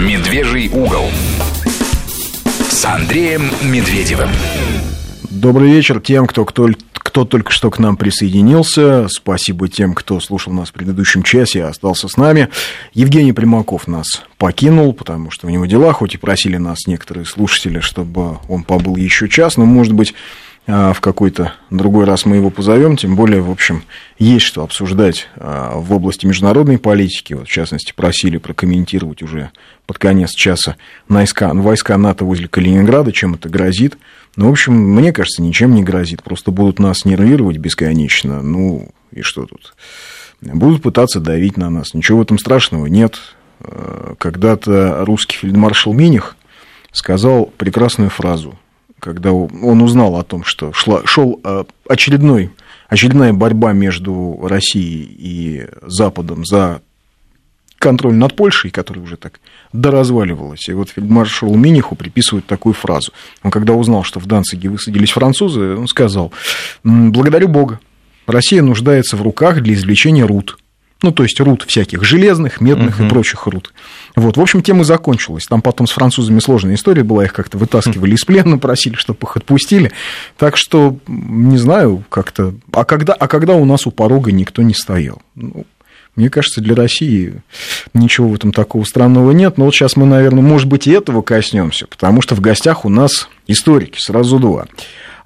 Медвежий угол с Андреем Медведевым. Добрый вечер тем, кто, кто, кто только что к нам присоединился. Спасибо тем, кто слушал нас в предыдущем часе и остался с нами. Евгений Примаков нас покинул, потому что у него дела, хоть и просили нас некоторые слушатели, чтобы он побыл еще час, но, может быть, в какой-то другой раз мы его позовем, тем более, в общем, есть что обсуждать а, в области международной политики. Вот, в частности, просили прокомментировать уже под конец часа войска, войска НАТО возле Калининграда, чем это грозит. Ну, в общем, мне кажется, ничем не грозит. Просто будут нас нервировать бесконечно. Ну, и что тут? Будут пытаться давить на нас. Ничего в этом страшного нет. А, когда-то русский фельдмаршал Миних сказал прекрасную фразу – когда он узнал о том, что шла, шел э, очередной, очередная борьба между Россией и Западом за контроль над Польшей, которая уже так доразваливалась. И вот фельдмаршалу Миниху приписывают такую фразу. Он когда узнал, что в Данциге высадились французы, он сказал, благодарю Бога, Россия нуждается в руках для извлечения руд. Ну, то есть руд всяких железных, медных угу. и прочих руд. Вот, в общем, тема закончилась. Там потом с французами сложная история была, их как-то вытаскивали из плена, просили, чтобы их отпустили. Так что, не знаю, как-то... А когда, а когда у нас у порога никто не стоял? Ну, мне кажется, для России ничего в этом такого странного нет. Но вот сейчас мы, наверное, может быть, и этого коснемся, потому что в гостях у нас историки, сразу два.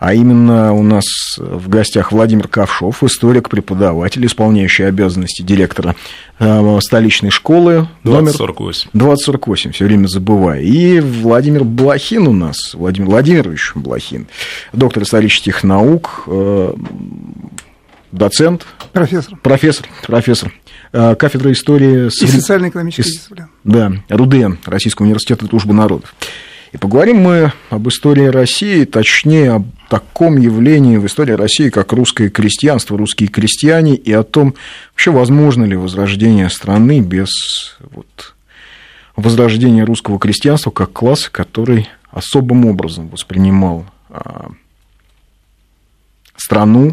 А именно у нас в гостях Владимир Ковшов, историк, преподаватель, исполняющий обязанности директора э, столичной школы. 2048. 2048, все время забываю. И Владимир Блохин у нас, Владимир Владимирович Блохин, доктор исторических наук, э, доцент. Профессор. Профессор, профессор. Э, кафедра истории... И социально-экономической дисциплины. Да, РУДН, Российского университета дружбы народов. И поговорим мы об истории России, точнее, об таком явлении в истории России, как русское крестьянство, русские крестьяне, и о том, вообще возможно ли возрождение страны без вот, возрождения русского крестьянства как класса, который особым образом воспринимал а, страну,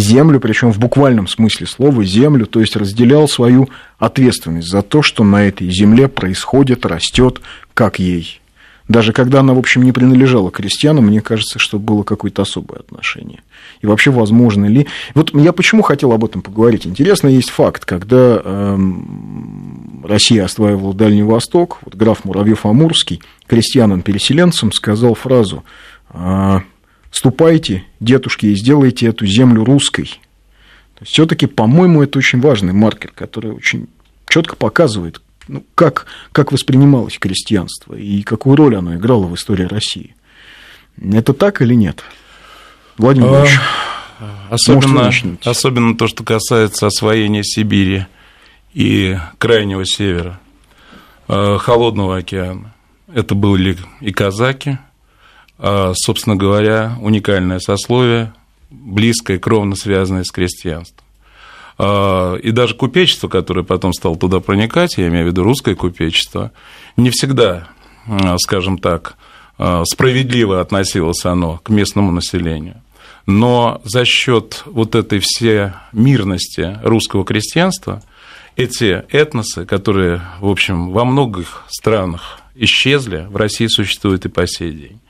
землю, причем в буквальном смысле слова землю, то есть разделял свою ответственность за то, что на этой земле происходит, растет, как ей. Даже когда она, в общем, не принадлежала крестьянам, мне кажется, что было какое-то особое отношение. И вообще, возможно ли... Вот я почему хотел об этом поговорить. Интересно, есть факт, когда эм, Россия осваивала Дальний Восток, вот граф Муравьев-Амурский крестьянам-переселенцам сказал фразу «А, ступайте, дедушки, и сделайте эту землю русской. Все-таки, по-моему, это очень важный маркер, который очень четко показывает, ну, как, как воспринималось крестьянство и какую роль оно играло в истории России. Это так или нет? Владимир Ильич, особенно, особенно то, что касается освоения Сибири и крайнего севера, э, холодного океана. Это были и казаки, а, собственно говоря, уникальное сословие, близкое, кровно связанное с крестьянством. А, и даже купечество, которое потом стало туда проникать, я имею в виду русское купечество, не всегда, а, скажем так, справедливо относилось оно к местному населению. Но за счет вот этой всей мирности русского крестьянства эти этносы, которые, в общем, во многих странах исчезли, в России существуют и по сей день.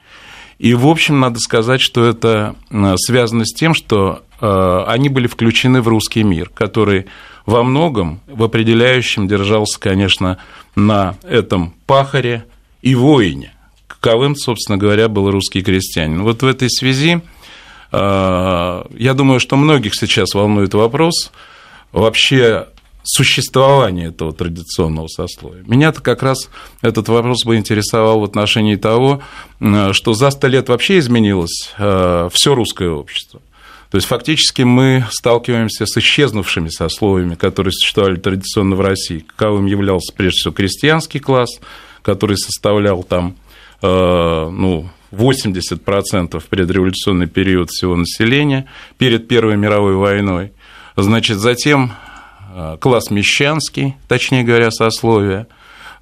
И, в общем, надо сказать, что это э, связано с тем, что э, они были включены в русский мир, который во многом, в определяющем, держался, конечно, на этом пахаре и воине, каковым, собственно говоря, был русский крестьянин. Вот в этой связи, э, я думаю, что многих сейчас волнует вопрос вообще существования этого традиционного сословия. Меня-то как раз этот вопрос бы интересовал в отношении того, что за сто лет вообще изменилось э, все русское общество. То есть фактически мы сталкиваемся с исчезнувшими сословиями, которые существовали традиционно в России. Каковым являлся прежде всего крестьянский класс, который составлял там э, ну, 80% в предреволюционный период всего населения перед Первой мировой войной. Значит, затем класс мещанский, точнее говоря, сословие,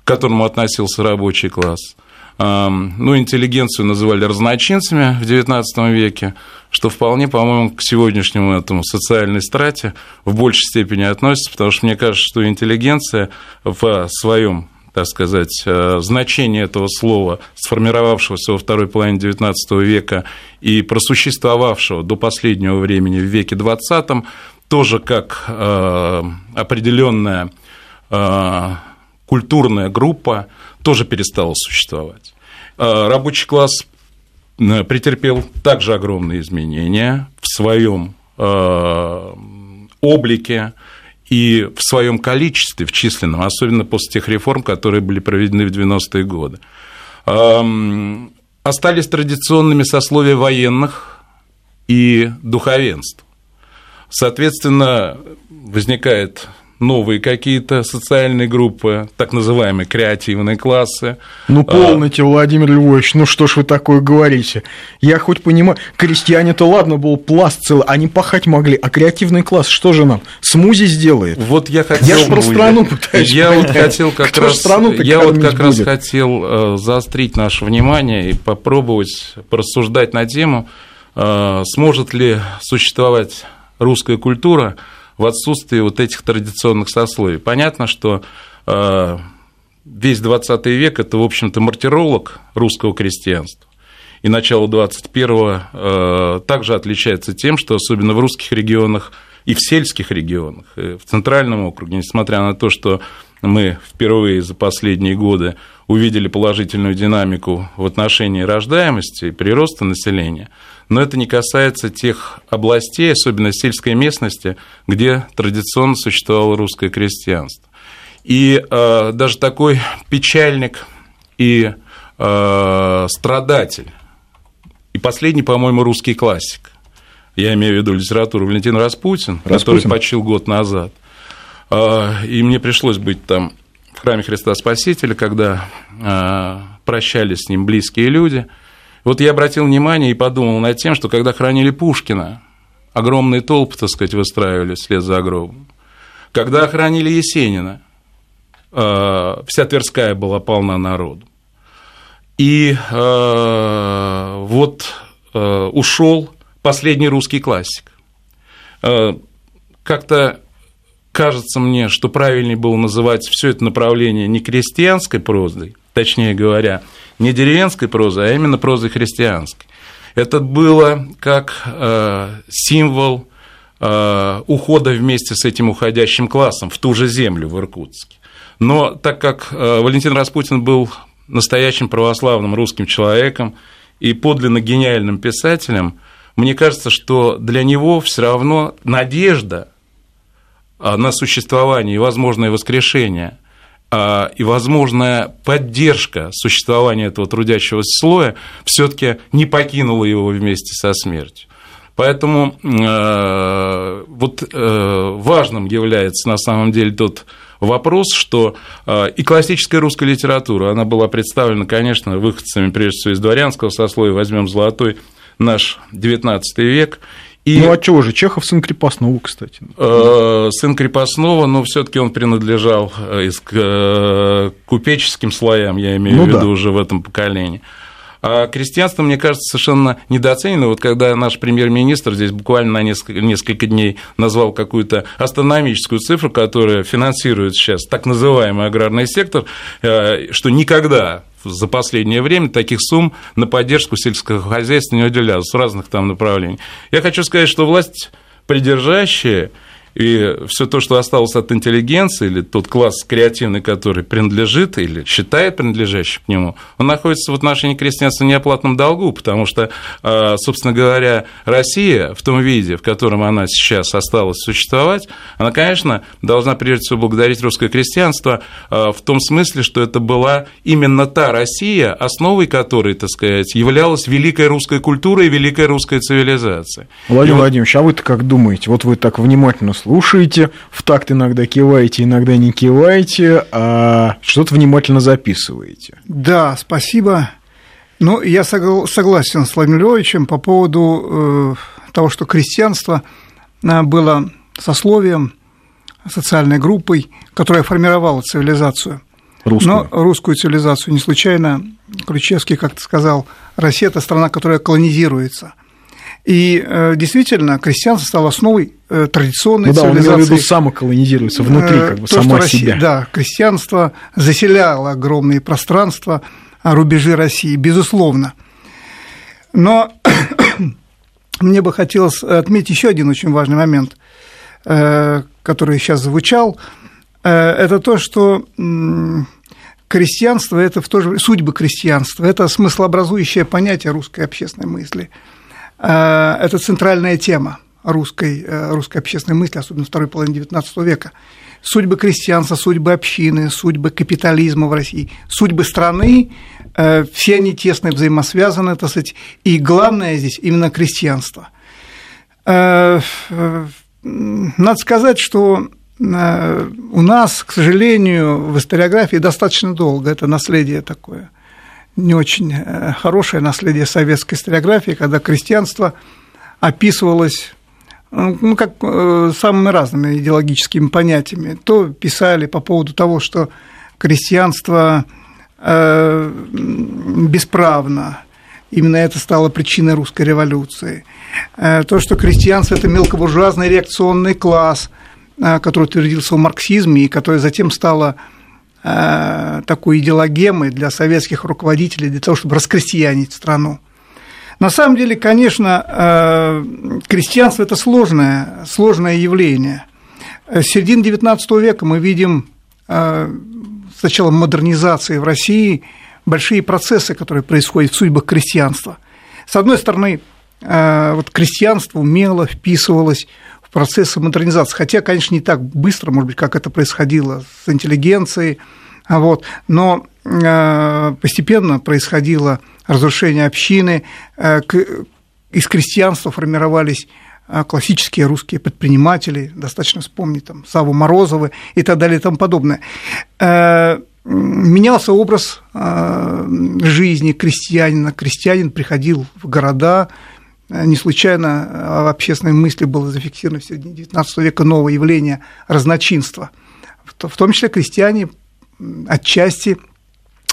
к которому относился рабочий класс. Эм, ну, интеллигенцию называли разночинцами в XIX веке, что вполне, по-моему, к сегодняшнему этому социальной страте в большей степени относится, потому что мне кажется, что интеллигенция в своем так сказать, э, значение этого слова, сформировавшегося во второй половине XIX века и просуществовавшего до последнего времени в веке XX, тоже как э, определенная э, культурная группа, тоже перестала существовать. Рабочий класс претерпел также огромные изменения в своем облике, и в своем количестве, в численном, особенно после тех реформ, которые были проведены в 90-е годы. Остались традиционными сословия военных и духовенств. Соответственно, возникает новые какие-то социальные группы, так называемые креативные классы. Ну, а, полноте, Владимир Львович, ну что ж вы такое говорите? Я хоть понимаю, крестьяне-то ладно, был пласт целый, они пахать могли, а креативный класс что же нам? Смузи сделает? Вот я хотел... Я же про страну пытаюсь Я понять. вот хотел как Кто раз... Я вот как будет? раз хотел э, заострить наше внимание и попробовать порассуждать на тему, э, сможет ли существовать русская культура – в отсутствии вот этих традиционных сословий. Понятно, что э, весь 20 век – это, в общем-то, мартиролог русского крестьянства. И начало 21-го э, также отличается тем, что особенно в русских регионах и в сельских регионах, и в центральном округе, несмотря на то, что мы впервые за последние годы увидели положительную динамику в отношении рождаемости и прироста населения – но это не касается тех областей, особенно сельской местности, где традиционно существовало русское крестьянство. И э, даже такой печальник и э, страдатель, и последний, по-моему, русский классик, я имею в виду литературу Валентин Распутин, Распутин. который почил год назад, э, и мне пришлось быть там храме Христа Спасителя, когда э, прощались с ним близкие люди – вот я обратил внимание и подумал над тем, что когда хранили Пушкина, огромные толпы, так сказать, выстраивали вслед за гробом. Когда охранили Есенина, э, вся Тверская была полна народу. И э, вот ушел последний русский классик. Как-то кажется мне, что правильнее было называть все это направление не крестьянской прозой, точнее говоря, не деревенской прозой, а именно прозой христианской. Это было как э, символ э, ухода вместе с этим уходящим классом в ту же землю в Иркутске. Но так как э, Валентин Распутин был настоящим православным русским человеком и подлинно гениальным писателем, мне кажется, что для него все равно надежда на существование и возможное воскрешение а, и возможная поддержка существования этого трудящегося слоя все-таки не покинула его вместе со смертью. Поэтому э, вот э, важным является на самом деле тот вопрос, что и классическая русская литература, она была представлена, конечно, выходцами, прежде всего, из дворянского сословия, возьмем золотой наш XIX век, и... Ну а чего же, Чехов сын крепостного, кстати. Э, сын крепостного, но все-таки он принадлежал э, к э, купеческим слоям, я имею ну, в виду да. уже в этом поколении. А крестьянство, мне кажется, совершенно недооценено. Вот когда наш премьер-министр здесь буквально на несколько, несколько дней назвал какую-то астрономическую цифру, которая финансирует сейчас так называемый аграрный сектор, что никогда за последнее время таких сумм на поддержку сельского хозяйства не уделялось с разных там направлений. Я хочу сказать, что власть придержащая и все то, что осталось от интеллигенции, или тот класс креативный, который принадлежит или считает принадлежащим к нему, он находится в отношении крестьянства в неоплатном долгу, потому что, а, собственно говоря, Россия в том виде, в котором она сейчас осталась существовать, она, конечно, должна прежде всего благодарить русское крестьянство а, в том смысле, что это была именно та Россия, основой которой, так сказать, являлась великая русская культура и великая русская цивилизация. Владимир вот... Владимирович, а вы-то как думаете? Вот вы так внимательно слушаете, в такт иногда киваете, иногда не киваете, а что-то внимательно записываете. Да, спасибо. Ну, я согласен с Владимиром Львовичем по поводу э, того, что крестьянство э, было сословием, социальной группой, которая формировала цивилизацию. Русскую. Но русскую цивилизацию не случайно Ключевский как-то сказал, Россия – это страна, которая колонизируется. И э, действительно, крестьянство стало основой э, традиционной ну, да, цивилизации. Он имел в виду самоколонизируется внутри, как бы, То, сама Россия, себя. Да, крестьянство заселяло огромные пространства, рубежи России, безусловно. Но мне бы хотелось отметить еще один очень важный момент, который сейчас звучал. Это то, что крестьянство – это в то же судьбы крестьянства, это смыслообразующее понятие русской общественной мысли. Э, это центральная тема русской, э, русской общественной мысли, особенно второй половины XIX века. Судьбы крестьянства, судьбы общины, судьбы капитализма в России, судьбы страны, э, все они тесно взаимосвязаны, так сказать, и главное здесь именно крестьянство. Надо сказать, что у нас, к сожалению, в историографии достаточно долго это наследие такое, не очень э, хорошее наследие советской историографии, когда крестьянство описывалось ну, как э, самыми разными идеологическими понятиями. То писали по поводу того, что крестьянство бесправно, именно это стало причиной русской революции. То, что крестьянство – это мелкобуржуазный реакционный класс – Э, который утвердился в марксизме и которая затем стала э, такой идеологемой для советских руководителей, для того, чтобы раскрестьянить страну. На самом деле, конечно, э, крестьянство – это сложное, сложное явление. С середины XIX века мы видим сначала модернизации в России, большие процессы, которые происходят в судьбах крестьянства. С одной стороны, вот крестьянство умело вписывалось процесса модернизации. Хотя, конечно, не так быстро, может быть, как это происходило с интеллигенцией, а вот, но э, постепенно происходило разрушение общины, э, из крестьянства формировались э, классические русские предприниматели, достаточно вспомнить там Саву Морозова и так далее и тому подобное. Менялся образ жизни крестьянина. Крестьянин приходил в города, не случайно в общественной мысли было зафиксировано в середине XIX века новое явление разночинства. В том числе крестьяне отчасти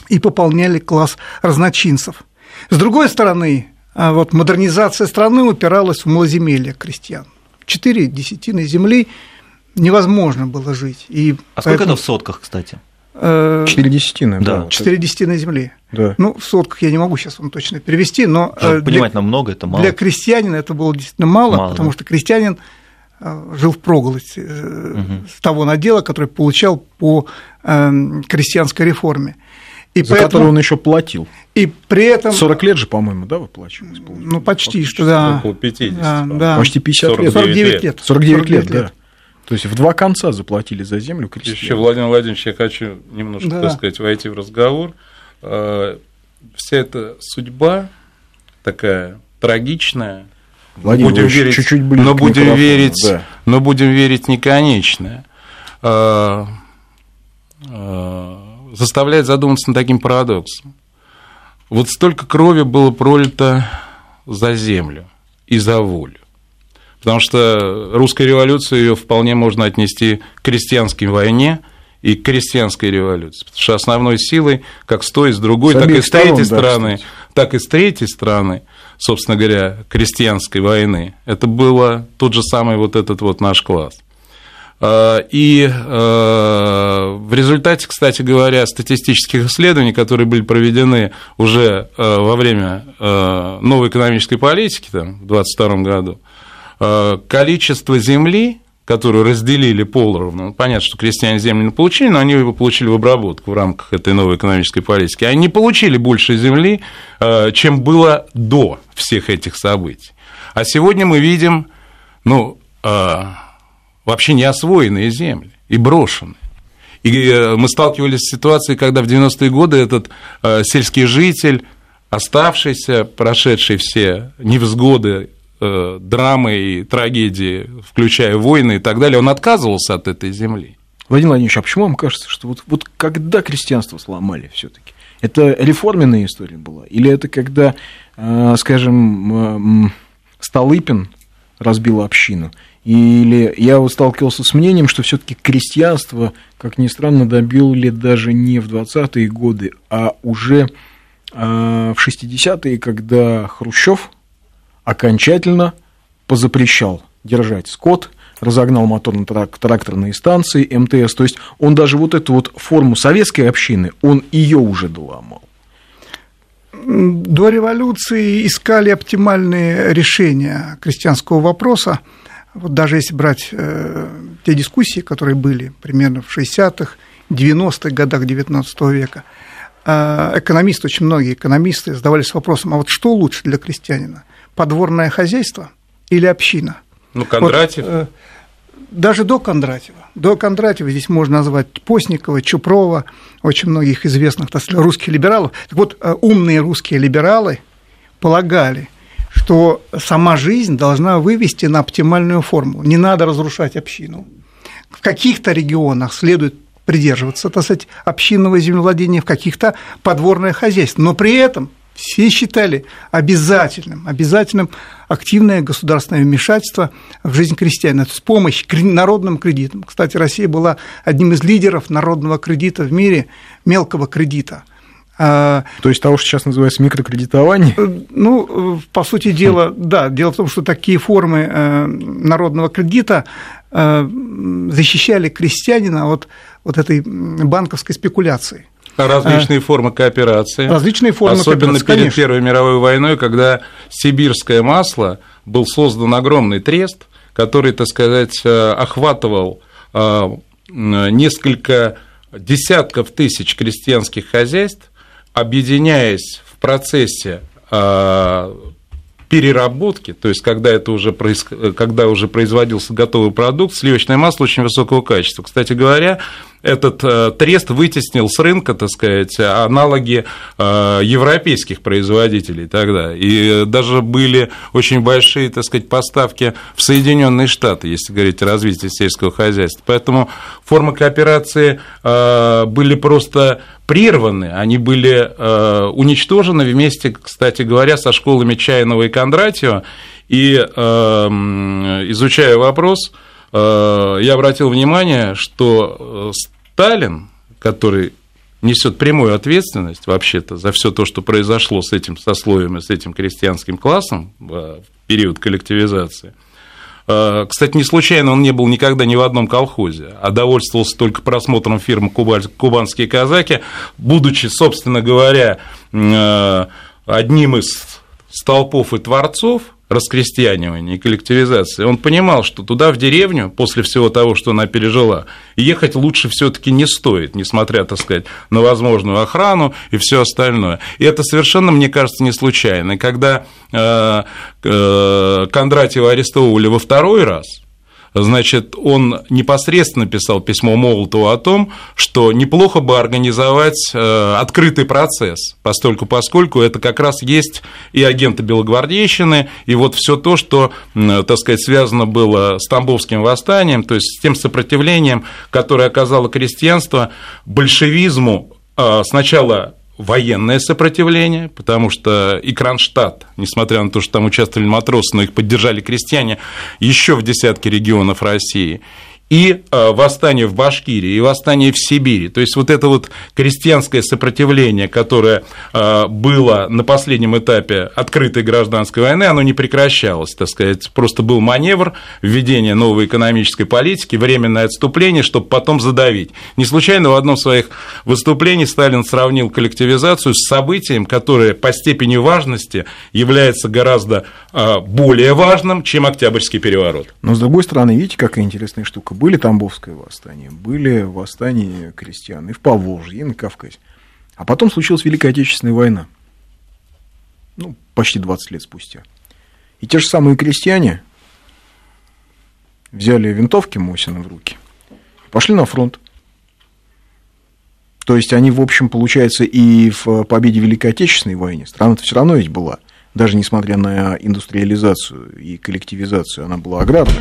и пополняли класс разночинцев. С другой стороны, а вот модернизация страны упиралась в малоземелье крестьян. Четыре десятины земли невозможно было жить. И а поэтому... сколько это в сотках, кстати? Э, четыре десятины, да. Четыре десятины земли. Да. Ну, в сотках я не могу сейчас вам точно перевести, но... Чтобы понимать, нам много, это мало. Для крестьянина это было действительно мало, мало потому да. что крестьянин э, жил в проголоде угу. с того надела, который получал по эм, крестьянской реформе. И За поэтому... который он еще платил. И при этом... 40 лет же, по-моему, да, выплачивалось? Ну, почти, что да. Около 50. Да, да. Почти 50 49 лет. 49 лет. 49, 49 лет, лет, да. То есть в два конца заплатили за землю крестьян. Еще, Владимир Владимирович, я хочу немножко, да. так сказать, войти в разговор. А, вся эта судьба такая трагичная, Владимир, будем верить, чуть-чуть но будем верить, да. но будем верить неконечная. А, а, заставляет задуматься над таким парадоксом. Вот столько крови было пролито за землю и за волю. Потому что русская революция ее вполне можно отнести к крестьянской войне и к крестьянской революции. Потому что основной силой, как с той, с другой, с так и с третьей сторон, стороны, да, так и с третьей стороны, собственно говоря, крестьянской войны, это было тот же самый вот этот вот наш класс. А, и а, в результате, кстати говоря, статистических исследований, которые были проведены уже а, во время новой экономической политики там, в 2022 году, количество земли, которую разделили полровно, ну, понятно, что крестьяне землю не получили, но они его получили в обработку в рамках этой новой экономической политики, они не получили больше земли, э, чем было до всех этих событий. А сегодня мы видим, ну, э, вообще не освоенные земли и брошенные. И мы сталкивались с ситуацией, когда в 90-е годы этот сельский житель, оставшийся, прошедший все невзгоды Э, драмы и трагедии, включая войны и так далее, он отказывался от этой земли. Владимир Владимирович, а почему вам кажется, что вот, вот когда крестьянство сломали все таки это реформенная история была? Или это когда, э, скажем, Столыпин разбил общину? Или я вот сталкивался с мнением, что все таки крестьянство, как ни странно, добили даже не в 20-е годы, а уже э, в 60-е, когда Хрущев окончательно позапрещал держать скот, разогнал моторно-тракторные станции МТС. То есть он даже вот эту вот форму советской общины, он ее уже доломал. До революции искали оптимальные решения крестьянского вопроса. Вот даже если брать э, те дискуссии, которые были примерно в 60-х, 90-х годах XIX века, э, экономисты, очень многие экономисты задавались вопросом, а вот что лучше для крестьянина? Подворное хозяйство или община? Ну, Кондратьев. Вот, э, даже до Кондратьева. До Кондратьева здесь можно назвать Постникова, Чупрова, очень многих известных так русских либералов. Так вот, э, умные русские либералы полагали, что сама жизнь должна вывести на оптимальную форму. Не надо разрушать общину. В каких-то регионах следует придерживаться, так сказать, общинного землевладения, в каких-то подворное хозяйство. Но при этом все считали обязательным, обязательным активное государственное вмешательство в жизнь крестьянина, с помощью народным кредитам. Кстати, Россия была одним из лидеров народного кредита в мире, мелкого кредита. А, То есть того, что сейчас называется микрокредитование? Э, ну, по сути дела, да. Дело в том, что такие формы э, народного кредита э, защищали крестьянина от вот этой банковской спекуляции. Различные а, формы кооперации. Различные формы Особенно кооперации, перед конечно. Первой мировой войной, когда сибирское масло был создан огромный трест, который, так сказать, э, охватывал э, несколько десятков тысяч крестьянских хозяйств, объединяясь в процессе э, переработки, то есть когда это уже проис... когда уже производился готовый продукт, сливочное масло очень высокого качества. Кстати говоря, этот э, трест вытеснил с рынка, так сказать, аналоги э, европейских производителей тогда. И даже были очень большие, так сказать, поставки в Соединенные Штаты, если говорить о развитии сельского хозяйства. Поэтому формы кооперации э, были просто прерваны, они были уничтожены вместе, кстати говоря, со школами Чайного и Кондратьева. И изучая вопрос, Э, я обратил внимание, что э, Сталин, который несет прямую ответственность вообще-то за все то, что произошло с этим сословием и с этим крестьянским классом в период коллективизации. Э, кстати, не случайно он не был никогда ни в одном колхозе, а довольствовался только просмотром фирмы «Кубанские казаки», будучи, собственно говоря, одним из столпов и творцов – раскрестьянивания и коллективизации, он понимал, что туда, в деревню, после всего того, что она пережила, ехать лучше все таки не стоит, несмотря, так сказать, на возможную охрану и все остальное. И это совершенно, мне кажется, не случайно. И когда э, э, Кондратьева арестовывали во второй раз – значит, он непосредственно писал письмо Молотову о том, что неплохо бы организовать э, открытый процесс, постольку поскольку это как раз есть и агенты белогвардейщины, и вот все то, что, так сказать, связано было с Тамбовским восстанием, то есть с тем сопротивлением, которое оказало крестьянство большевизму э, сначала военное сопротивление, потому что и Кронштадт, несмотря на то, что там участвовали матросы, но их поддержали крестьяне еще в десятке регионов России, и э, восстание в Башкирии, и восстание в Сибири. То есть вот это вот крестьянское сопротивление, которое э, было на последнем этапе открытой гражданской войны, оно не прекращалось, так сказать, просто был маневр введения новой экономической политики, временное отступление, чтобы потом задавить. Не случайно в одном из своих выступлений Сталин сравнил коллективизацию с событием, которое по степени важности является гораздо э, более важным, чем Октябрьский переворот. Но с другой стороны, видите, какая интересная штука были Тамбовское восстание, были восстания крестьян и в Поволжье, и на Кавказе. А потом случилась Великая Отечественная война. Ну, почти 20 лет спустя. И те же самые крестьяне взяли винтовки Мосина в руки пошли на фронт. То есть они, в общем, получается, и в победе Великой Отечественной войне страна-то все равно ведь была, даже несмотря на индустриализацию и коллективизацию, она была аграрной.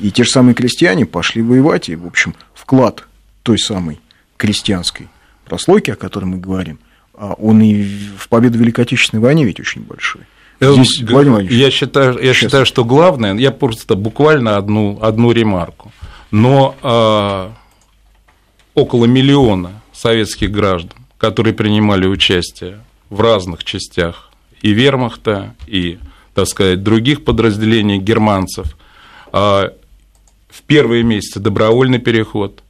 И те же самые крестьяне пошли воевать, и, в общем, вклад той самой крестьянской прослойки, о которой мы говорим, а он и в победу в Великой Отечественной войне ведь очень большой. Э, Здесь, я считаю, я считаю, что главное, я просто буквально одну, одну ремарку, но э, около миллиона советских граждан, которые принимали участие в разных частях и вермахта, и так сказать, других подразделений германцев. А, в первые месяцы добровольный переход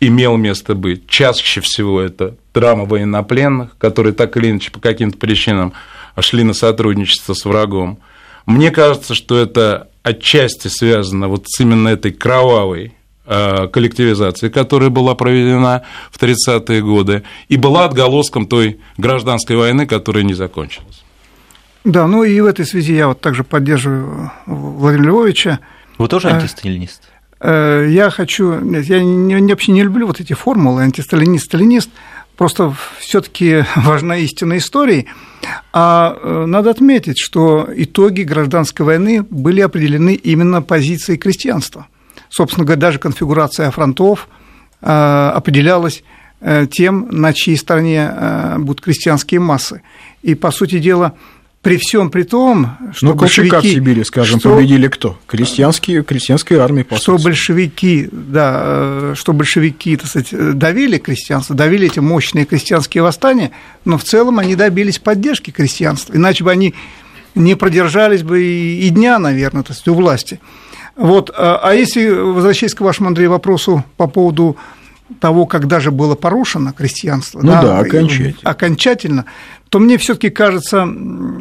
имел место быть. Чаще всего это драма военнопленных, которые так или иначе по каким-то причинам шли на сотрудничество с врагом. Мне кажется, что это отчасти связано вот с именно этой кровавой а, коллективизации, которая была проведена в 30-е годы, и была отголоском той гражданской войны, которая не закончилась. Да, ну и в этой связи я вот также поддерживаю Владимира Львовича. Вы тоже э, антисталинист? Э, я хочу... Нет, я не, вообще не люблю вот эти формулы антисталинист, сталинист. Просто все таки важна истина истории. А э, надо отметить, что итоги гражданской войны были определены именно позицией крестьянства. Собственно говоря, даже конфигурация фронтов определялась тем, на чьей стороне будут крестьянские массы. И, по сути дела, при всем при том, что ну, большевики... в Сибири, скажем, что, победили кто? Крестьянские, крестьянская армия, по Что сути. большевики, да, э, что большевики, так сказать, давили крестьянство, давили эти мощные крестьянские восстания, но в целом они добились поддержки крестьянства, иначе бы они не продержались бы и дня, наверное, то есть, у власти. Вот, а, а если, возвращаясь к вашему, Андрей, вопросу по поводу того, когда же было порушено крестьянство, ну да, да окончательно. окончательно, то мне все-таки кажется,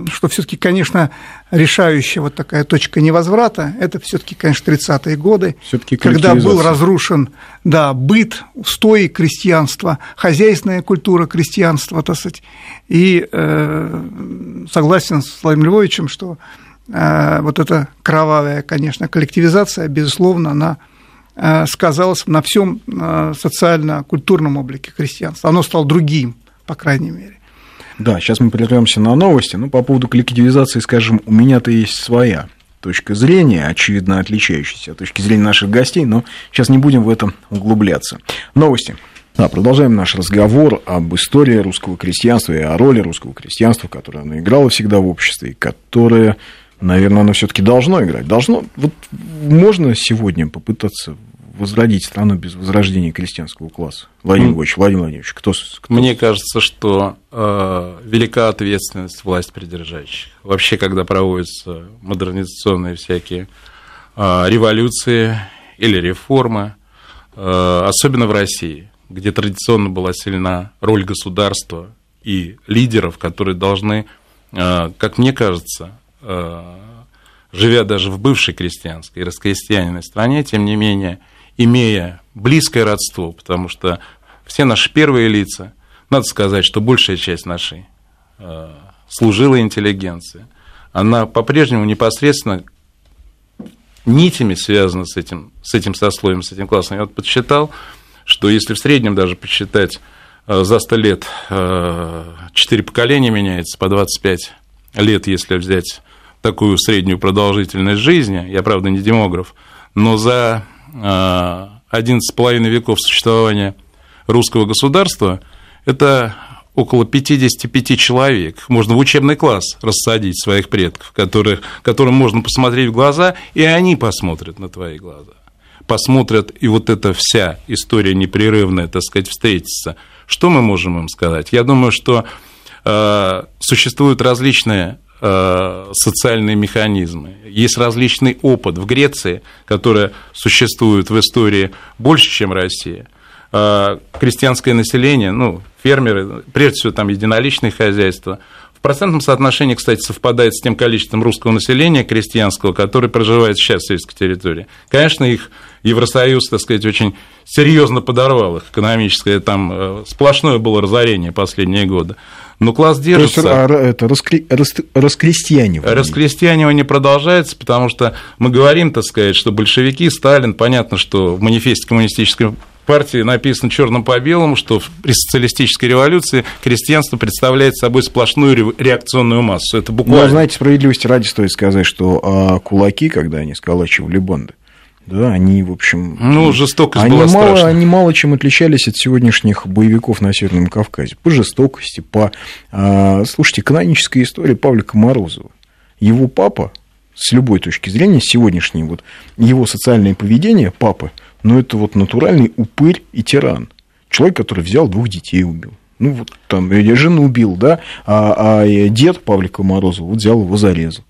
что все-таки, конечно, решающая вот такая точка невозврата, это все-таки, конечно, 30-е годы, когда был разрушен да, быт, устои крестьянства, хозяйственная культура крестьянства, так сказать, и э, согласен с Владимиром Львовичем, что э, вот эта кровавая, конечно, коллективизация, безусловно, она э, сказалась на всем э, социально-культурном облике крестьянства. Оно стало другим, по крайней мере. Да, сейчас мы прервемся на новости. Ну, по поводу коллективизации, скажем, у меня-то есть своя точка зрения, очевидно отличающаяся от точки зрения наших гостей, но сейчас не будем в этом углубляться. Новости. Да, продолжаем наш разговор об истории русского крестьянства и о роли русского крестьянства, которое оно играло всегда в обществе, и которое, наверное, оно все-таки должно играть. Должно. Вот можно сегодня попытаться возродить страну без возрождения крестьянского класса? Владимир Владимирович, Владимир Владимирович, кто, кто? Мне кажется, что э, велика ответственность власть придержащих. Вообще, когда проводятся модернизационные всякие э, революции или реформы, э, особенно в России, где традиционно была сильна роль государства и лидеров, которые должны, э, как мне кажется, э, живя даже в бывшей крестьянской и раскрестьяниной стране, тем не менее, имея близкое родство, потому что все наши первые лица, надо сказать, что большая часть нашей э, служила интеллигенции, она по-прежнему непосредственно нитями связана с этим, с этим сословием, с этим классом. Я вот подсчитал, что если в среднем даже посчитать э, за 100 лет э, 4 поколения меняется, по 25 лет, если взять такую среднюю продолжительность жизни, я, правда, не демограф, но за 11,5 веков существования русского государства, это около 55 человек. Можно в учебный класс рассадить своих предков, которых, которым можно посмотреть в глаза, и они посмотрят на твои глаза. Посмотрят, и вот эта вся история непрерывная, так сказать, встретится. Что мы можем им сказать? Я думаю, что э, существуют различные Э, социальные механизмы. Есть различный опыт в Греции, который существует в истории больше, чем Россия. Э, крестьянское население, ну, фермеры, прежде всего там единоличные хозяйства, в процентном соотношении, кстати, совпадает с тем количеством русского населения крестьянского, которое проживает сейчас в сельской территории. Конечно, их Евросоюз, так сказать, очень серьезно подорвал их экономическое, там э, сплошное было разорение последние годы. Но класс держится. То есть, а, это раскре... раскрестьянивание. Раскрестьянивание продолжается, потому что мы говорим, так сказать, что большевики, Сталин, понятно, что в манифесте коммунистической партии написано черным по белому, что при социалистической революции крестьянство представляет собой сплошную реакционную массу. Это буквально... Ну, знаете, справедливости ради стоит сказать, что а, кулаки, когда они сколачивали банды, да, они, в общем... Ну, жестокость они была мало, страшна. Они мало чем отличались от сегодняшних боевиков на Северном Кавказе. По жестокости, по... А, слушайте, каноническая история Павлика Морозова. Его папа, с любой точки зрения, сегодняшнее вот его социальное поведение папы, ну, это вот натуральный упырь и тиран. Человек, который взял двух детей убил. Ну, вот там, жену убил, да, а, а дед Павлика Морозова вот взял его зарезал.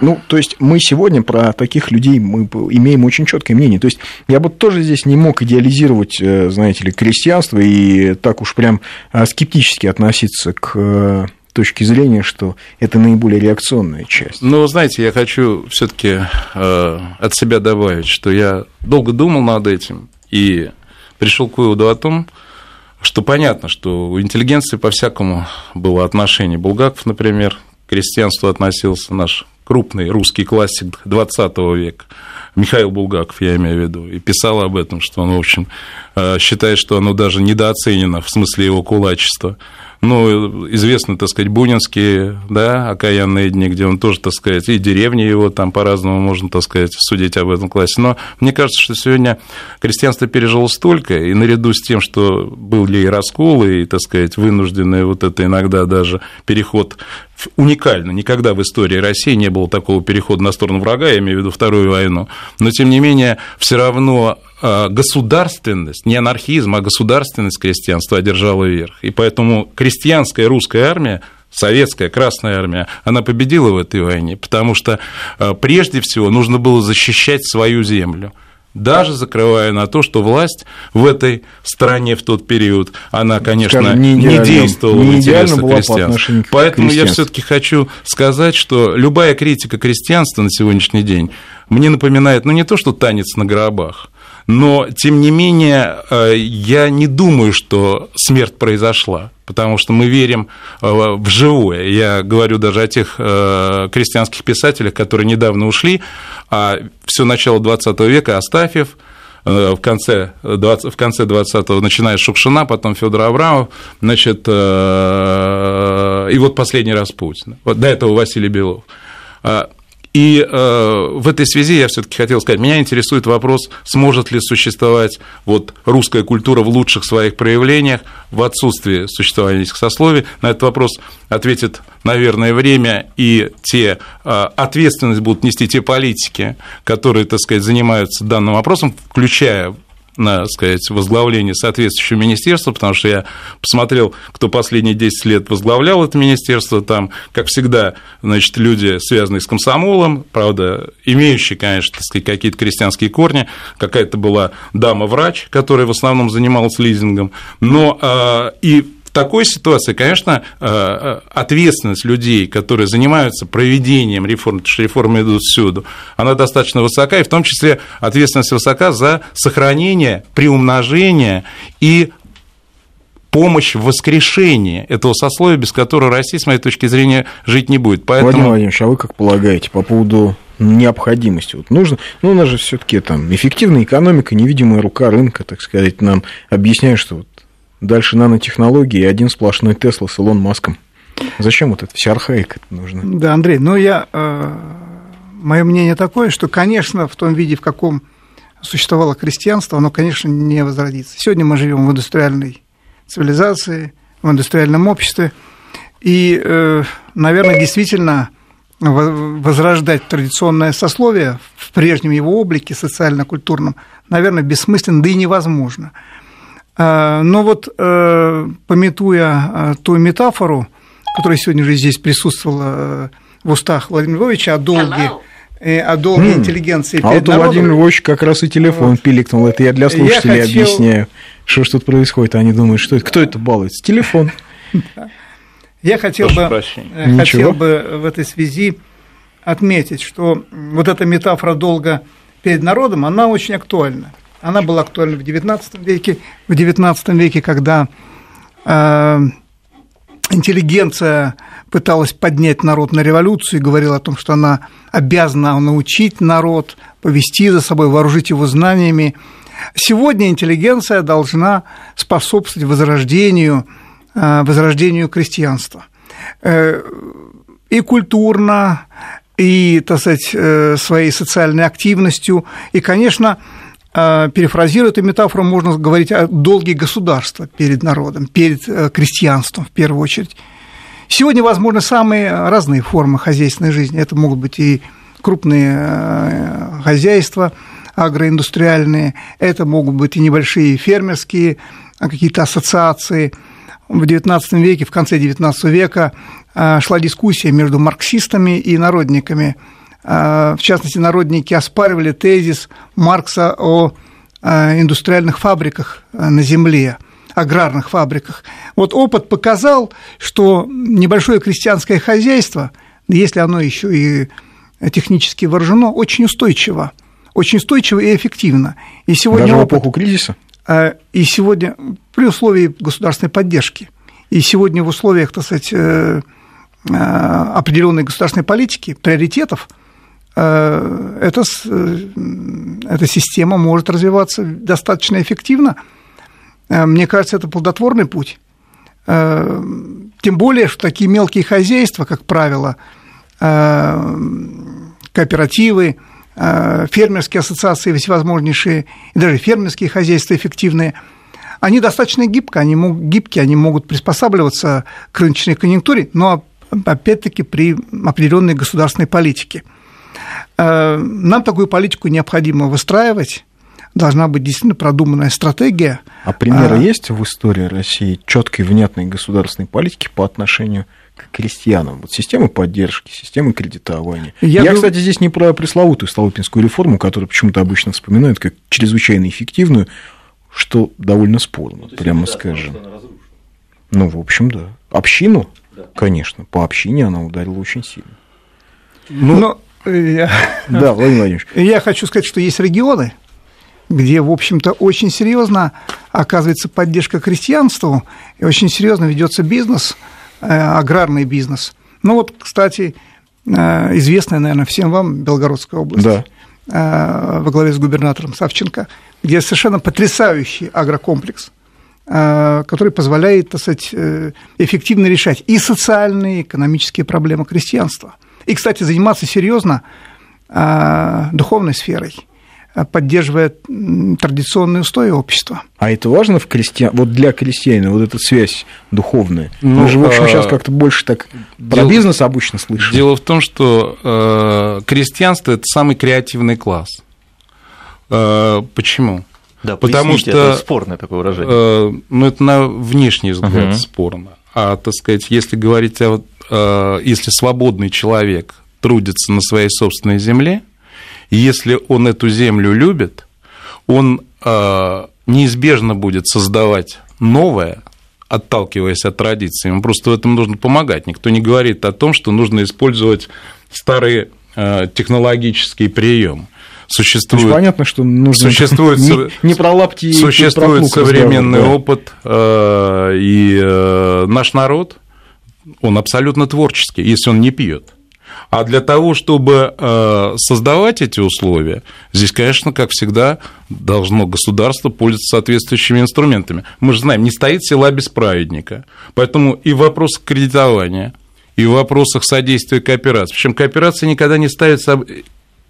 Ну, то есть мы сегодня про таких людей мы имеем очень четкое мнение. То есть я бы тоже здесь не мог идеализировать, э, знаете ли, крестьянство и так уж прям э, скептически относиться к э, точки зрения, что это наиболее реакционная часть. Ну, знаете, я хочу все-таки э, от себя добавить, что я долго думал над этим и пришел к выводу о том, что понятно, что у интеллигенции по-всякому было отношение. Булгаков, например, к крестьянству относился наш крупный русский классик 20 века, Михаил Булгаков, я имею в виду, и писал об этом, что он, в общем, э, считает, что оно даже недооценено в смысле его кулачества ну, известны, так сказать, бунинские, да, окаянные дни, где он тоже, так сказать, и деревни его там по-разному можно, так сказать, судить об этом классе. Но мне кажется, что сегодня крестьянство пережило столько, и наряду с тем, что были и расколы, и, так сказать, вынужденный вот это иногда даже переход уникально. Никогда в истории России не было такого перехода на сторону врага, я имею в виду Вторую войну. Но, тем не менее, все равно а, государственность, не анархизм, а государственность крестьянства одержала верх. И поэтому крестьянская русская армия советская Красная Армия, она победила в этой войне, потому что а, прежде всего нужно было защищать свою землю даже закрывая на то, что власть в этой стране в тот период, она, конечно, Скажем, не, не действовала не в интересах крестьянства. По Поэтому я все-таки хочу сказать, что любая критика крестьянства на сегодняшний день мне напоминает, ну, не то, что танец на гробах, но, тем не менее, э, я не думаю, что смерть произошла, потому что мы верим э, в живое. Я говорю даже о тех э, крестьянских писателях, которые недавно ушли, а все начало 20 века Астафьев, в конце, 20, в конце 20-го, начиная с Шукшина, потом Федор Абрамов, значит, и вот последний раз Путин. Вот до этого Василий Белов. И э, в этой связи я все-таки хотел сказать, меня интересует вопрос, сможет ли существовать вот русская культура в лучших своих проявлениях в отсутствии существования этих сословий. На этот вопрос ответит, наверное, время, и те э, ответственность будут нести те политики, которые, так сказать, занимаются данным вопросом, включая на сказать, возглавление соответствующего министерства, потому что я посмотрел, кто последние 10 лет возглавлял это министерство, там, как всегда, значит, люди, связанные с комсомолом, правда, имеющие, конечно, какие-то крестьянские корни, какая-то была дама-врач, которая в основном занималась лизингом, но а, и такой ситуации, конечно, э, э, ответственность людей, которые занимаются проведением реформ, потому что реформы идут всюду, она достаточно высока, и в том числе ответственность высока за сохранение, приумножение и помощь в воскрешении этого сословия, без которого Россия, с моей точки зрения, жить не будет. Поэтому... Владимир Владимирович, а вы как полагаете по поводу необходимости. Вот нужно, ну, у нас же все-таки там эффективная экономика, невидимая рука рынка, так сказать, нам объясняют, что вот дальше нанотехнологии и один сплошной Тесла с Илон Маском. Зачем вот это вся архаика нужна? Да, Андрей, ну я... Э, мое мнение такое, что, конечно, в том виде, в каком существовало крестьянство, оно, конечно, не возродится. Сегодня мы живем в индустриальной цивилизации, в индустриальном обществе, и, э, наверное, действительно возрождать традиционное сословие в прежнем его облике социально-культурном, наверное, бессмысленно, да и невозможно. А, но вот, э, пометуя а, ту метафору, которая сегодня уже здесь присутствовала э, в устах Владимира Львовича о долге, э, о долге mm. интеллигенции а вот у Владимира Львовича как раз и телефон вот. пиликнул. Это я для слушателей я хотел... объясняю, что ж тут происходит. Они думают, что это, кто это балуется? Телефон. Я хотел бы, хотел бы в этой связи отметить, что вот эта метафора долга перед народом, она очень актуальна. Она была актуальна в XIX веке, в XIX веке, когда э, интеллигенция пыталась поднять народ на революцию и говорила о том, что она обязана научить народ, повести за собой, вооружить его знаниями. Сегодня интеллигенция должна способствовать возрождению, э, возрождению крестьянства. Э, и культурно, и, так сказать, э, своей социальной активностью, и, конечно, перефразируя эту метафору, можно говорить о долге государства перед народом, перед э, крестьянством в первую очередь. Сегодня, возможно, самые разные формы хозяйственной жизни. Это могут быть и крупные э, хозяйства агроиндустриальные, это могут быть и небольшие фермерские какие-то ассоциации. В XIX веке, в конце XIX века э, шла дискуссия между марксистами и народниками в частности, народники оспаривали тезис Маркса о индустриальных фабриках на земле аграрных фабриках. Вот опыт показал, что небольшое крестьянское хозяйство, если оно еще и технически вооружено, очень устойчиво. Очень устойчиво и эффективно. И сегодня Даже в эпоху кризиса? А, и сегодня, при условии государственной поддержки, и сегодня в условиях, так сказать, э, э, определенной государственной политики, приоритетов, эта, эта система может развиваться достаточно эффективно. Мне кажется, это плодотворный путь. Тем более, что такие мелкие хозяйства, как правило, кооперативы, Э, фермерские ассоциации всевозможнейшие, и даже фермерские хозяйства эффективные, они достаточно гибкие, они, могут, гибкие, они могут приспосабливаться к рыночной конъюнктуре, но опять-таки при определенной государственной политике. Э, нам такую политику необходимо выстраивать, должна быть действительно продуманная стратегия. А примеры а... есть в истории России четкой, внятной государственной политики по отношению к крестьянам. Вот системы поддержки, системы кредитования. Я, Я кстати, здесь не про пресловутую Столыпинскую реформу, которую почему-то обычно вспоминают как чрезвычайно эффективную, что довольно спорно, ну, прямо скажем. Ну, в общем, да. Общину, да. конечно, по общине она ударила очень сильно. Ну, Но, я... Да, Владимир Владимирович. Я хочу сказать, что есть регионы, где, в общем-то, очень серьезно оказывается поддержка крестьянству, и очень серьезно ведется бизнес – Э, аграрный бизнес. Ну вот, кстати, э, известная, наверное, всем вам Белгородская область. Да э, во главе с губернатором Савченко, где совершенно потрясающий агрокомплекс, который позволяет, так сказать, эффективно решать и социальные, и экономические проблемы крестьянства. И, кстати, заниматься серьезно духовной сферой – поддерживая традиционные устои общества. А это важно в крестьян... вот для крестьянина, вот эта связь духовная? Ну, Мы же, в общем, сейчас а, как-то больше так про дело... бизнес обычно слышим. Дело в том, что э, крестьянство – это самый креативный класс. Э, почему? Да, Потому что это спорное такое выражение. Э, ну, это на внешний взгляд угу. спорно. А, так сказать, если говорить о... Э, если свободный человек трудится на своей собственной земле – и если он эту землю любит, он э, неизбежно будет создавать новое, отталкиваясь от традиций. Ему просто в этом нужно помогать. Никто не говорит о том, что нужно использовать старые э, технологические приемы. Существует, понятно, что нужно существует, не, не про лапти Существует про современный да. опыт, э, и э, наш народ, он абсолютно творческий, если он не пьет. А для того, чтобы э, создавать эти условия, здесь, конечно, как всегда, должно государство пользоваться соответствующими инструментами. Мы же знаем, не стоит села без праведника. Поэтому и вопрос кредитования, и в вопросах содействия кооперации. Причем кооперация никогда не ставится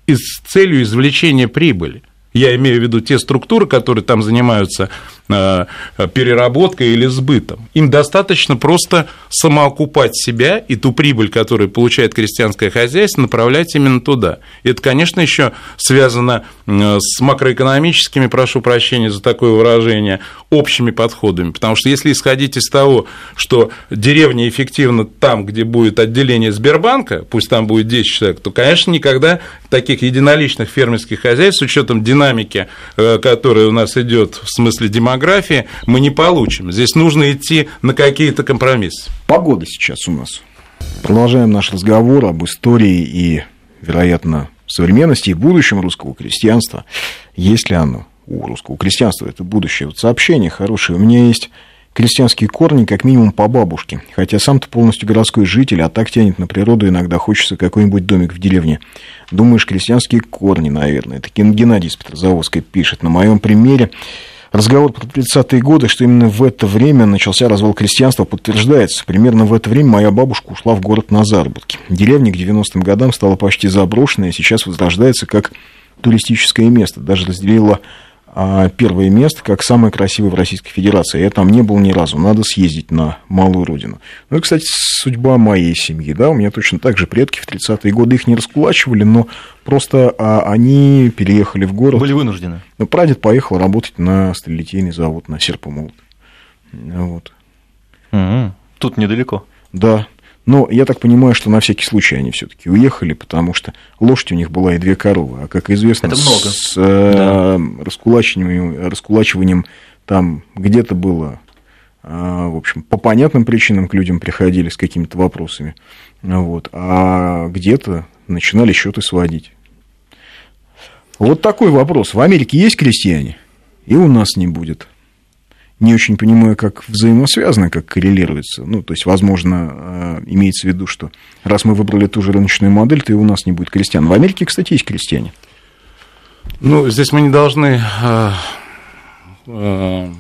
с целью извлечения прибыли. Я имею в виду те структуры, которые там занимаются переработкой или сбытом. Им достаточно просто самоокупать себя и ту прибыль, которую получает крестьянское хозяйство, направлять именно туда. Это, конечно, еще связано э, с макроэкономическими, прошу прощения за такое выражение, общими подходами. Потому что если исходить из того, что деревня эффективна там, где будет отделение Сбербанка, пусть там будет 10 человек, то, конечно, никогда таких единоличных фермерских хозяйств с учетом динамики, э, которая у нас идет в смысле демографии, демографии мы не получим. Здесь нужно идти на какие-то компромиссы. Погода сейчас у нас. Продолжаем наш разговор об истории и, вероятно, современности и будущем русского крестьянства. Есть ли оно у русского крестьянства? Это будущее. Вот сообщение хорошее. У меня есть крестьянские корни как минимум по бабушке. Хотя сам-то полностью городской житель, а так тянет на природу, иногда хочется какой-нибудь домик в деревне. Думаешь, крестьянские корни, наверное. Это Геннадий из Петрозаводской пишет. На моем примере Разговор про 30-е годы, что именно в это время начался развал крестьянства, подтверждается. Примерно в это время моя бабушка ушла в город на заработки. Деревня к 90-м годам стала почти заброшенной, а сейчас возрождается как туристическое место. Даже разделила первое место как самое красивое в Российской Федерации. Я там не был ни разу, надо съездить на малую родину. Ну и, кстати, судьба моей семьи, да, у меня точно так же предки в 30-е годы их не раскулачивали, но просто а, они переехали в город. Были вынуждены. Ну, прадед поехал работать на сталелитейный завод, на серпомолот. Вот. Угу. Тут недалеко. Да. Но я так понимаю, что на всякий случай они все-таки уехали, потому что лошадь у них была и две коровы. А как известно, Это много. с э, да. раскулачиванием, раскулачиванием там где-то было, э, в общем, по понятным причинам к людям приходили с какими-то вопросами, вот, а где-то начинали счеты сводить. Вот такой вопрос. В Америке есть крестьяне, и у нас не будет не очень понимаю, как взаимосвязано, как коррелируется. Ну, то есть, возможно, э, имеется в виду, что раз мы выбрали ту же рыночную модель, то и у нас не будет крестьян. В Америке, кстати, есть крестьяне. Ну, здесь мы не должны э, э,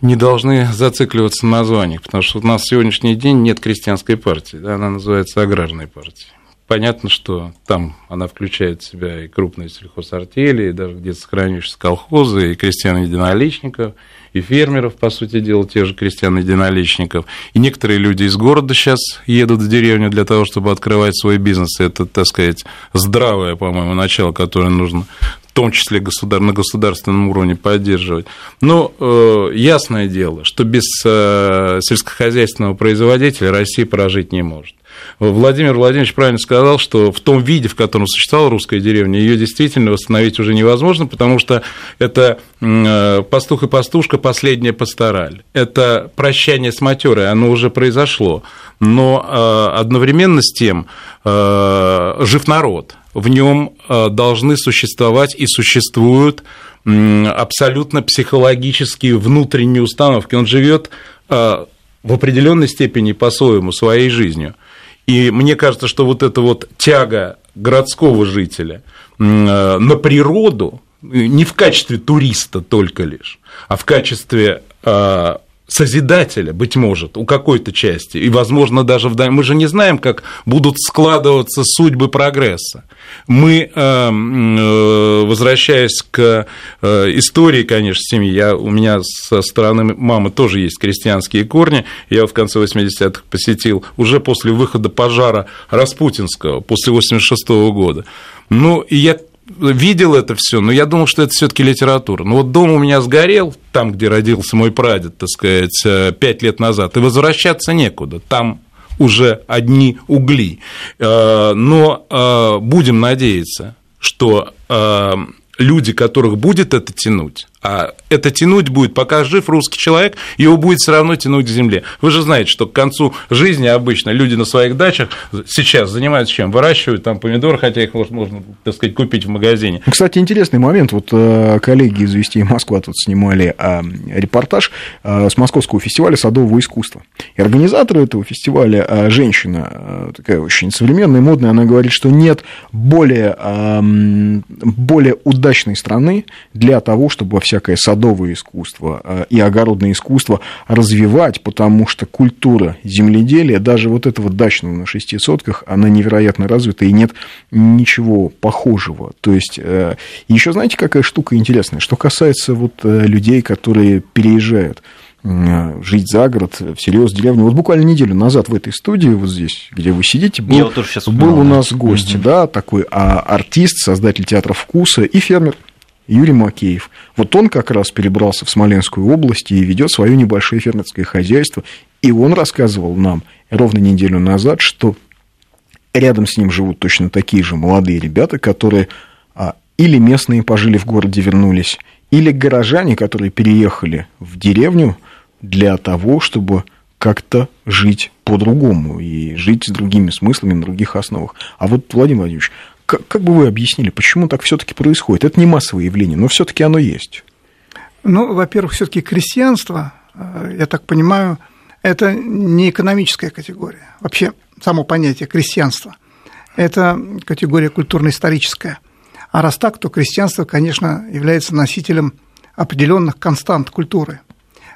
не должны зацикливаться на названиях, потому что у нас в сегодняшний день нет крестьянской партии, да, она называется аграрной партией. Понятно, что там она включает в себя и крупные сельхозартели, и даже где-то сохранившиеся колхозы, и крестьян-единоличников, и фермеров, по сути дела, тех же крестьян-единоличников. И некоторые люди из города сейчас едут в деревню для того, чтобы открывать свой бизнес. Это, так сказать, здравое, по-моему, начало, которое нужно в том числе государ... на государственном уровне поддерживать. Но э, ясное дело, что без э, сельскохозяйственного производителя Россия прожить не может. Владимир Владимирович правильно сказал, что в том виде, в котором существовала русская деревня, ее действительно восстановить уже невозможно, потому что это э, пастух и пастушка последняя пастораль. Это прощание с матерой, оно уже произошло. Но э, одновременно с тем э, жив народ, в нем должны существовать и существуют абсолютно психологические внутренние установки. Он живет в определенной степени по-своему, своей жизнью. И мне кажется, что вот эта вот тяга городского жителя э, на природу, не в качестве туриста только лишь, а в качестве э, созидателя, быть может, у какой-то части, и, возможно, даже в... Мы же не знаем, как будут складываться судьбы прогресса. Мы, э, э, возвращаясь к э, истории, конечно, семьи, я, у меня со стороны мамы тоже есть крестьянские корни, я в конце 80-х посетил уже после выхода пожара Распутинского, после 86 -го года. Ну, и я видел это все, но я думал, что это все-таки литература. Но вот дом у меня сгорел, там, где родился мой прадед, так сказать, э, пять лет назад, и возвращаться некуда. Там уже одни угли. Э, но э, будем надеяться, что люди, которых будет это тянуть, а это тянуть будет, пока жив русский человек, его будет все равно тянуть к земле. Вы же знаете, что к концу жизни обычно люди на своих дачах сейчас занимаются чем? Выращивают там помидоры, хотя их можно, так сказать, купить в магазине. Кстати, интересный момент. Вот э, коллеги из «Вести Москва» тут снимали а, репортаж а, с Московского фестиваля садового искусства. И организаторы этого фестиваля, женщина такая очень современная, модная, она говорит, что нет более, более удачной страны для того, чтобы во всякое садовое искусство э, и огородное искусство развивать, потому что культура земледелия, даже вот этого дачного на шести сотках, она невероятно развита, и нет ничего похожего. То есть, э, еще знаете, какая штука интересная? Что касается вот э, людей, которые переезжают жить за город, всерьез деревню. Вот буквально неделю назад в этой студии, вот здесь, где вы сидите, был, вот был у нас гость, угу. да, такой а, артист, создатель театра вкуса и фермер Юрий Макеев. Вот он как раз перебрался в Смоленскую область и ведет свое небольшое фермерское хозяйство. И он рассказывал нам ровно неделю назад, что рядом с ним живут точно такие же молодые ребята, которые а, или местные пожили в городе, вернулись, или горожане, которые переехали в деревню для того, чтобы как-то жить по-другому и жить с другими смыслами на других основах. А вот, Владимир Владимирович, как, как бы вы объяснили, почему так все-таки происходит? Это не массовое явление, но все-таки оно есть. Ну, во-первых, все-таки крестьянство, э, я так понимаю, это не экономическая категория. Вообще, само понятие крестьянства – это категория культурно-историческая. А раз так, то крестьянство, конечно, является носителем определенных констант культуры.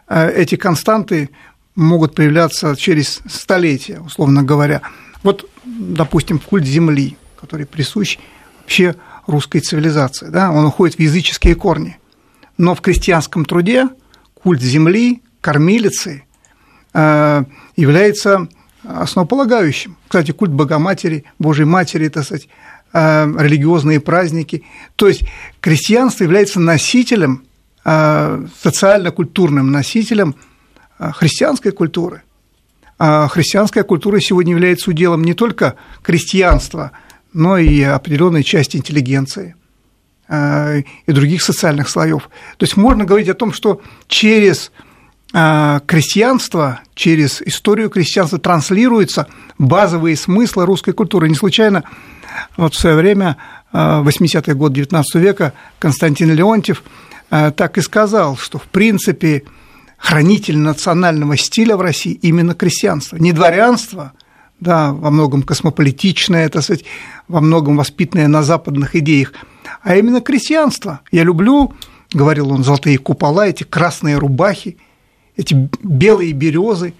Э, эти константы могут проявляться через столетия, условно говоря. Вот, допустим, культ земли который присущ вообще русской цивилизации. Да? Он уходит в языческие корни. Но в крестьянском труде культ земли, кормилицы э, является основополагающим. Кстати, культ Богоматери, Божьей Матери, так сказать, э, религиозные праздники. То есть крестьянство является носителем, э, социально-культурным носителем христианской культуры. а христианская культура сегодня является уделом не только крестьянства, но и определенной части интеллигенции а, и других социальных слоев. То есть можно говорить о том, что через а, крестьянство, через историю крестьянства транслируются базовые смыслы русской культуры. Не случайно вот в свое время, 80-й год XIX века, Константин Леонтьев так и сказал, что в принципе хранитель национального стиля в России именно крестьянство, не дворянство, да, во многом космополитичное, так сказать, во многом воспитанное на западных идеях, а именно крестьянство. Я люблю, говорил он, золотые купола, эти красные рубахи, эти белые березы.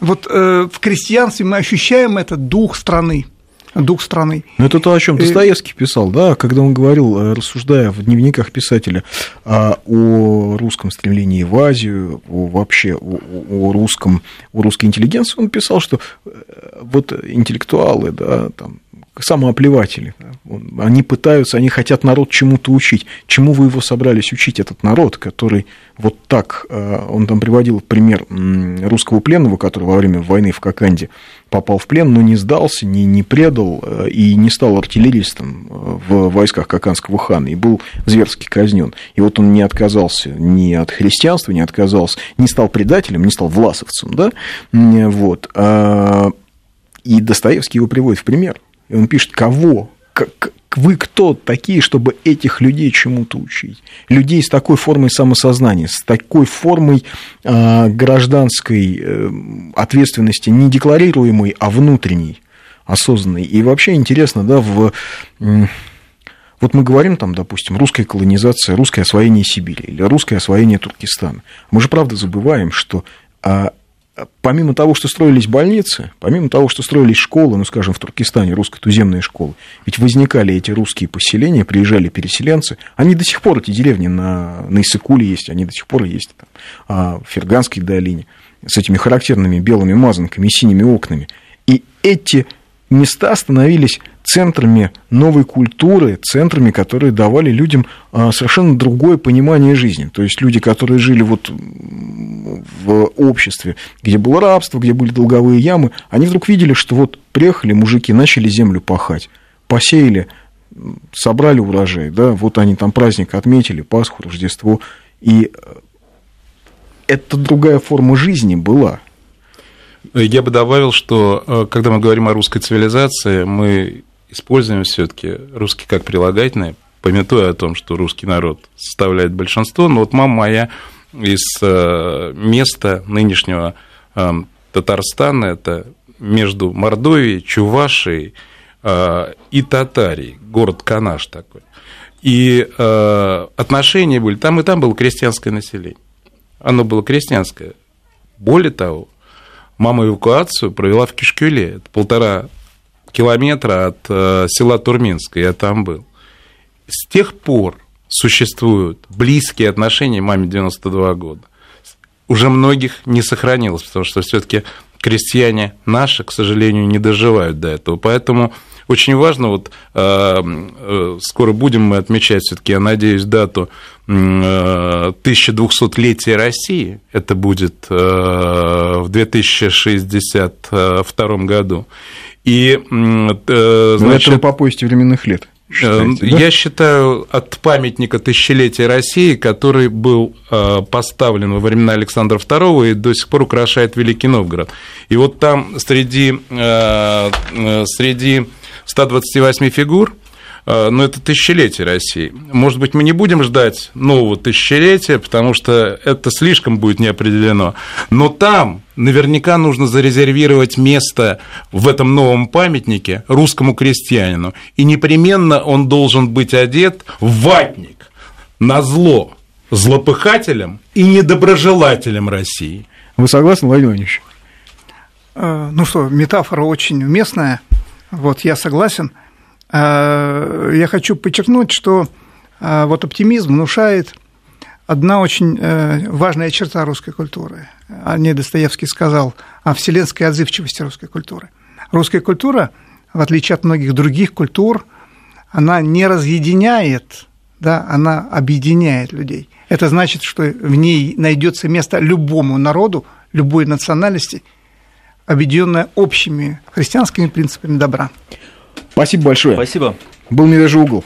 Вот э, в крестьянстве мы ощущаем этот дух страны – дух страны. Ну, это то, о чем Достоевский писал, да, когда он говорил, э, рассуждая в дневниках писателя а, о русском стремлении в Азию, о, вообще о, о русском, о русской интеллигенции, он писал, что э, вот интеллектуалы, да, там, самооплеватели. Они пытаются, они хотят народ чему-то учить. Чему вы его собрались учить, этот народ, который вот так, э, он там приводил пример русского пленного, который во время войны в Коканде попал в плен, но не сдался, не, не предал э, и не стал артиллеристом э, в войсках Коканского хана и был зверски казнен. И вот он не отказался ни от христианства, не отказался, не стал предателем, не стал власовцем, да, вот. А, и Достоевский его приводит в пример. И он пишет, кого? Как, вы кто такие, чтобы этих людей чему-то учить? Людей с такой формой самосознания, с такой формой э, гражданской э, ответственности, не декларируемой, а внутренней, осознанной. И вообще интересно, да, в... Э, вот мы говорим там, допустим, русская колонизация, русское освоение Сибири или русское освоение Туркестана. Мы же правда забываем, что а, помимо того, что строились больницы, помимо того, что строились школы, ну, скажем, в Туркестане русско-туземные школы, ведь возникали эти русские поселения, приезжали переселенцы, они до сих пор, эти деревни на, на Иссыкуле есть, они до сих пор есть там, а, в Ферганской долине, с этими характерными белыми мазанками и синими окнами. И эти места становились центрами новой культуры, центрами, которые давали людям а, совершенно другое понимание жизни. То есть люди, которые жили вот в обществе, где было рабство, где были долговые ямы, они вдруг видели, что вот приехали мужики, начали землю пахать, посеяли, собрали урожай, да, вот они там праздник отметили, Пасху, Рождество, и это другая форма жизни была. Я бы добавил, что э, когда мы говорим о русской цивилизации, мы используем все-таки русский как прилагательное, пометуя о том, что русский народ составляет большинство. Но вот мама моя из э, места нынешнего э, Татарстана, это между Мордовией, Чувашией э, и Татарией, город Канаш такой. И отношения были, там и там было крестьянское население. Оно было крестьянское. Более того, мама эвакуацию провела в Кишкюле, это полтора километра от э, села Турминска, я там был. С тех пор существуют близкие отношения маме 92 года. Уже многих не сохранилось, потому что все-таки крестьяне наши, к сожалению, не доживают до этого. Поэтому очень важно, вот э, э, скоро будем мы отмечать все-таки, я надеюсь, дату 1200-летия России, это будет в 2062 году. И, э, значит, это по повести временных лет. Считаете, да? Я считаю, от памятника тысячелетия России, который был э, поставлен во времена Александра II и до сих пор украшает Великий Новгород. И вот там среди, э, среди 128 фигур а, но это тысячелетие России. Может быть, мы не будем ждать нового тысячелетия, потому что это слишком будет неопределено. Но там наверняка нужно зарезервировать место в этом новом памятнике русскому крестьянину. И непременно он должен быть одет в ватник на зло злопыхателям и недоброжелателям России. Вы согласны, Владимир Владимирович? А, ну что, метафора очень уместная. Вот я согласен. Э, я хочу подчеркнуть, что э, вот оптимизм внушает одна очень э, важная черта русской культуры. О ней Достоевский сказал о вселенской отзывчивости русской культуры. Русская культура, в отличие от многих других культур, она не разъединяет, да, она объединяет людей. Это значит, что в ней найдется место любому народу, любой национальности, объединенное общими христианскими принципами добра. Спасибо большое. Спасибо. Был «Медвежий угол».